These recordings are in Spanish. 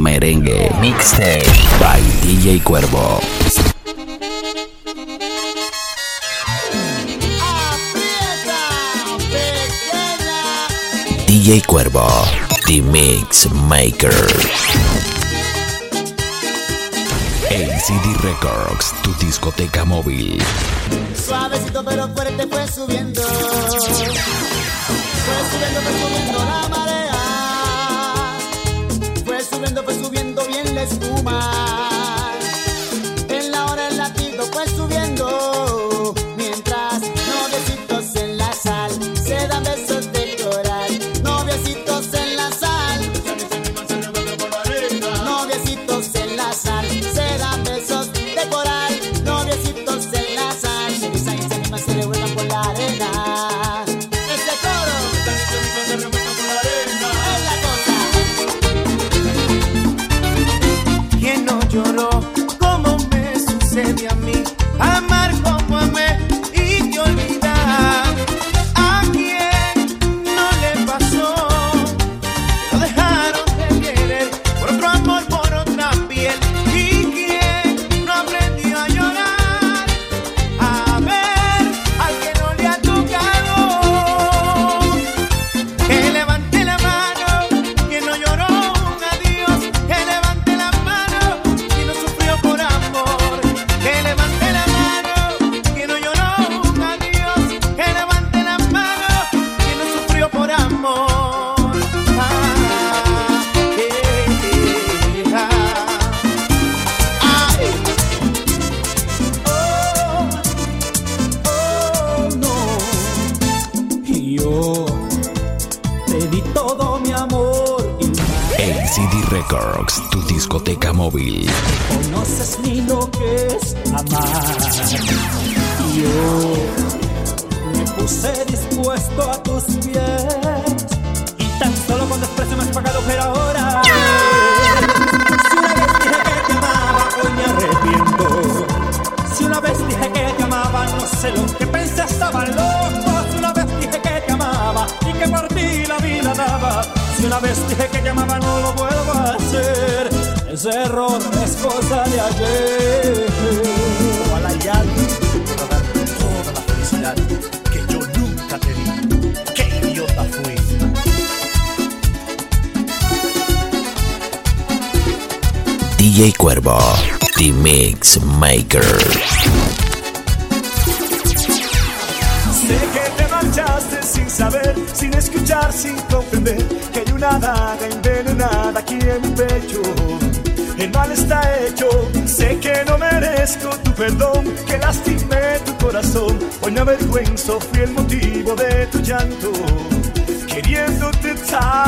Merengue Mixtape by DJ Cuervo. DJ Cuervo, The Mix Maker. ACD Records, tu discoteca móvil. Suavecito pero fuerte fue subiendo. Fue subiendo, fue subiendo la marea. Subiendo, fue subiendo bien la espuma. Móvil. no conoces ni lo que es amar. Yo me puse dispuesto a tus pies y tan solo con desprecio me has pagado, pero ahora. Si una vez dije que te amaba, hoy me arrepiento. Si una vez dije que te amaba, no sé lo que pensé, estaba loco. Si una vez dije que te amaba y que por ti la vida daba. Si una vez dije que te amaba, no Ese error es cosa de ayer. Ojalá y alguien toda la felicidad que yo nunca te di. ¡Qué idiota fui! DJ Cuervo, The Mix Maker. Sé que te marchaste sin saber, sin escuchar, sin comprender que hay una daga envenenada aquí en mi pecho. El mal está hecho, sé que no merezco tu perdón, que lastimé tu corazón. Hoy me avergüenzo, fui el motivo de tu llanto, queriéndote tanto.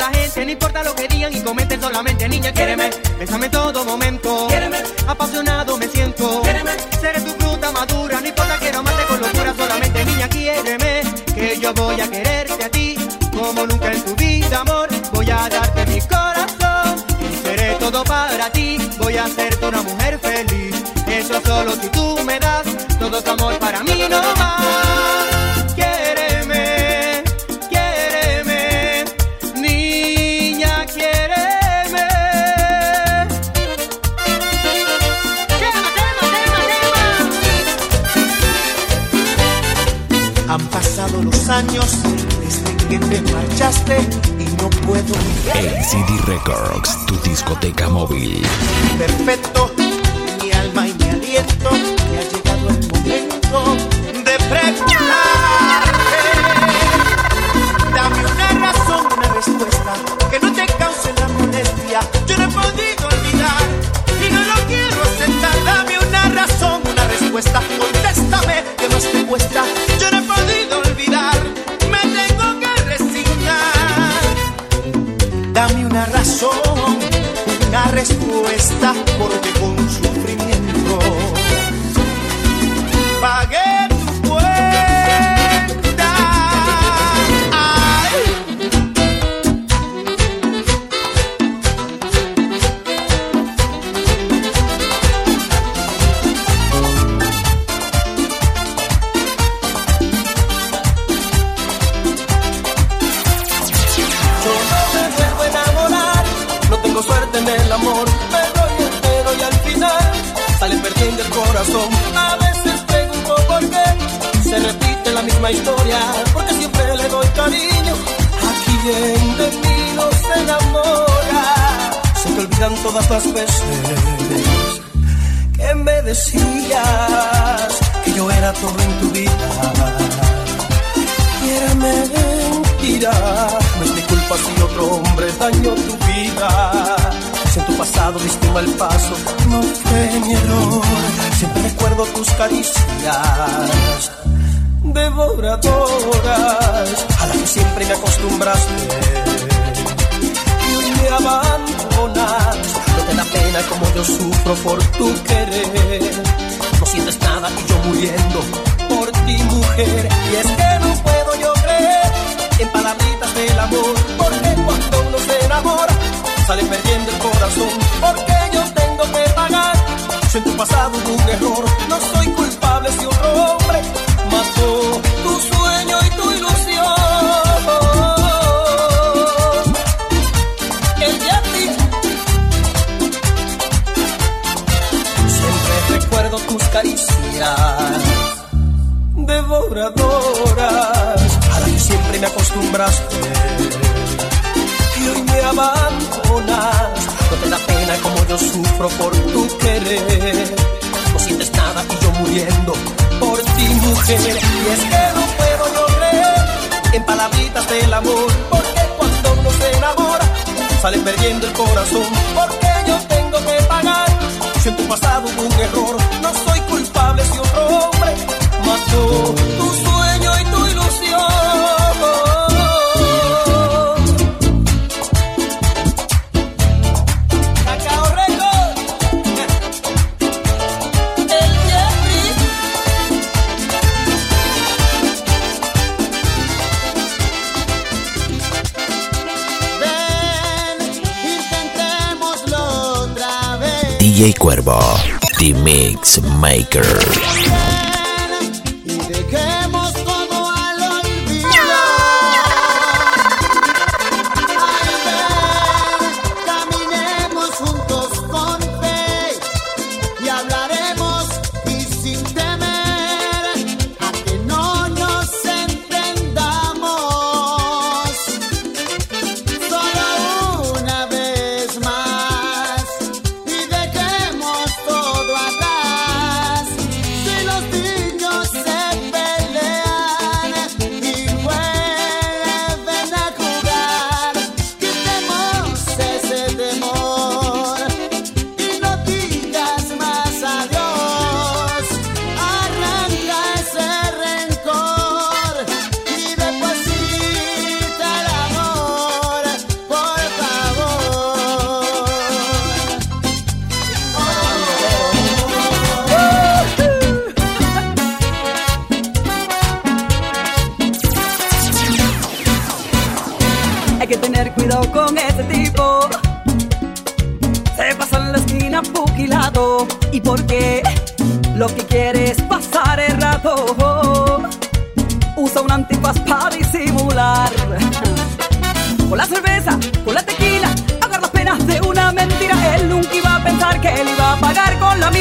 La gente, no importa lo que digan y comenten solamente, niña. Quiéreme, bésame en todo momento. Quiéreme, apasionado me siento. Quiéreme, seré tu fruta madura, no importa quiero amarte con locura solamente, niña. Quiéreme, que yo voy a quererte a ti como nunca en tu vida, amor. Voy a darte mi corazón y seré todo para ti. Voy a hacerte una mujer feliz. Eso solo si tú me das todo Han te marchaste y no puedo ACD Records, tu discoteca móvil. perfecto. Mi alma y mi aliento me ha llegado el momento de preguntarte. Dame una razón, una respuesta que no te cause la molestia. Yo no he podido olvidar y no lo quiero aceptar. Dame una razón, una respuesta. Contéstame, que más te cuesta. Dame una razón, una respuesta, porque con sufrimiento pagué en el amor, me doy entero y al final sale perdiendo el corazón. A veces pregunto por qué se repite la misma historia, porque siempre le doy cariño a quien de mí no se enamora. Se te olvidan todas las veces que me decías que yo era todo en tu vida y era mentira. No es mi culpa si otro hombre dañó tu vida. Tu pasado diste mal paso, no fue mi error. Siempre recuerdo tus caricias devoradoras a las que siempre me acostumbraste. Y hoy me abandonas. No te da pena como yo sufro por tu querer. No sientes nada y yo muriendo por ti, mujer. Y es que no puedo yo creer en palabritas del amor. Porque cuando uno se enamora, sale perdiendo el corazón. Porque yo tengo que pagar. Si en tu pasado hubo un error, no soy culpable si otro hombre mató tu sueño y tu ilusión. El de a ti Siempre recuerdo tus caricias devoradoras a las que siempre me acostumbraste. Yo sufro por tu querer. No sientes nada y yo muriendo por ti, mujer. Y es que no puedo yo creer en palabritas del amor. Porque cuando uno se enamora, sale perdiendo el corazón. Porque yo tengo que pagar. Si en tu pasado hubo un error, no soy culpable si otro hombre mató DJ Cuervo, The Mix Maker.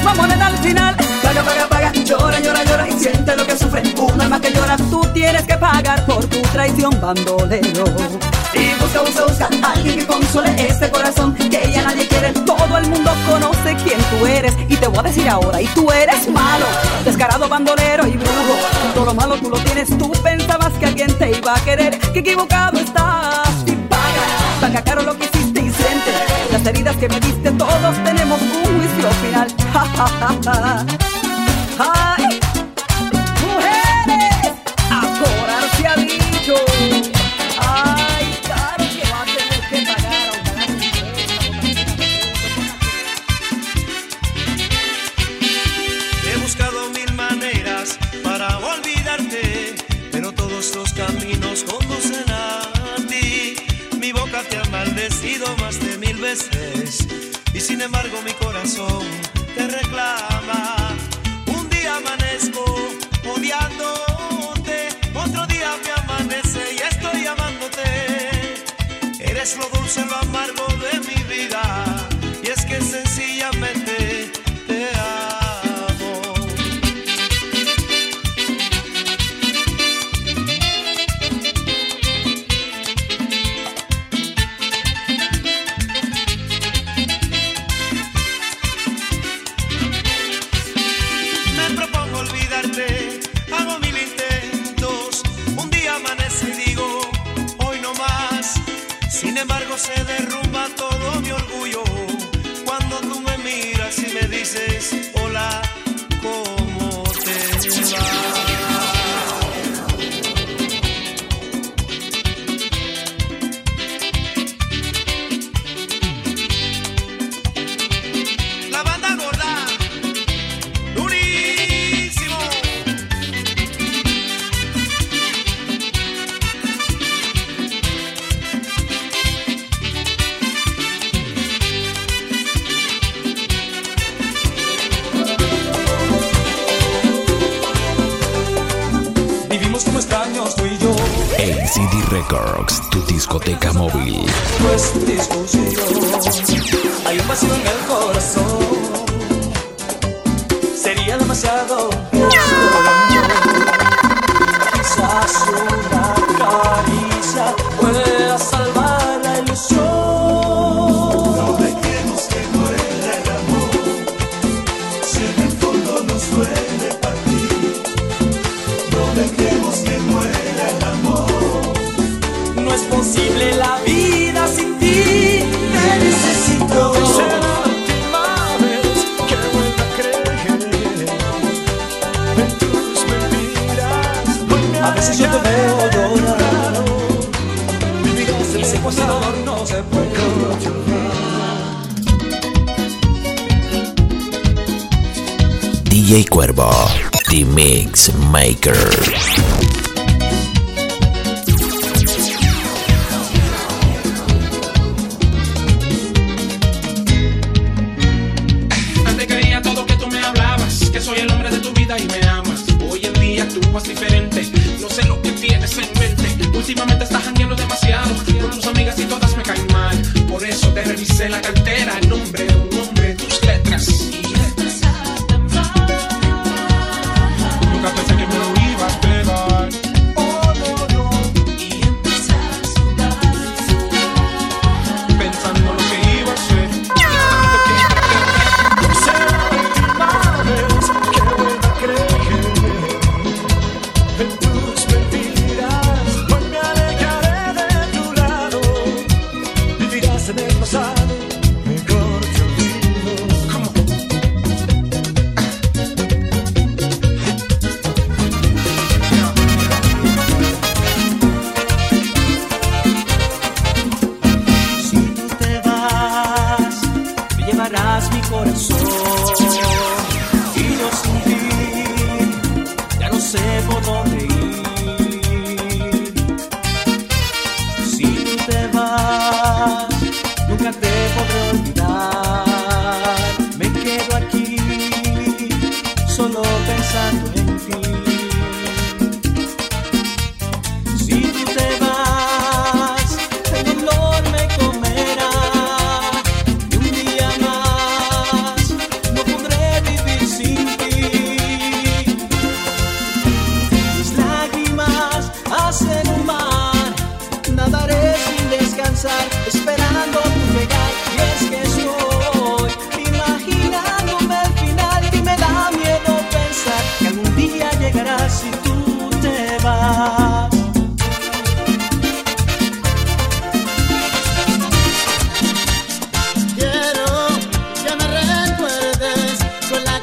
misma moneda al final. Paga, paga, paga, llora, llora, llora y siente lo que sufre. Un alma que llora, tú tienes que pagar por tu traición, bandolero. Y busca, busca, busca alguien que console este corazón que ya nadie quiere. Todo el mundo conoce quién tú eres y te voy a decir ahora. Y tú eres malo, descarado bandolero y brujo. Todo lo malo tú lo tienes. Tú pensabas que alguien te iba a querer, que equivocado estás. Y paga, paga caro lo que hiciste y siente las heridas que me diste. Todos tenemos Música es lo dulce, lo amargo se derrumba. Works, tu discoteca móvil. No es discusión, hay pasión en el corazón. Sería demasiado amor no se puede DJ Cuervo, The Mix Maker. dice la cartera, nombre, un nombre, tus letras.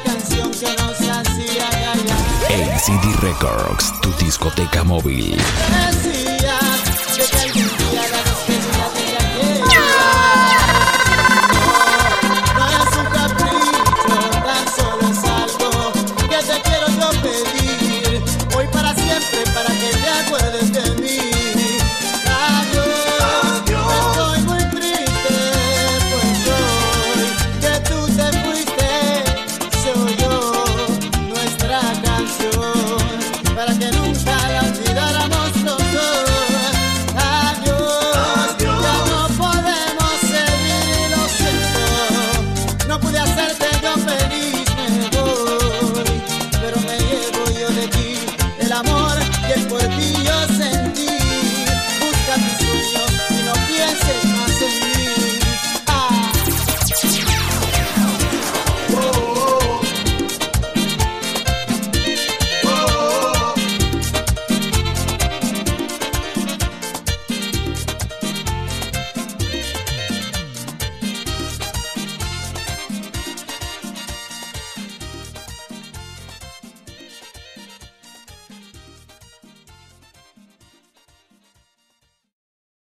Canción que nos hacía callar. ACD Records, tu discoteca móvil.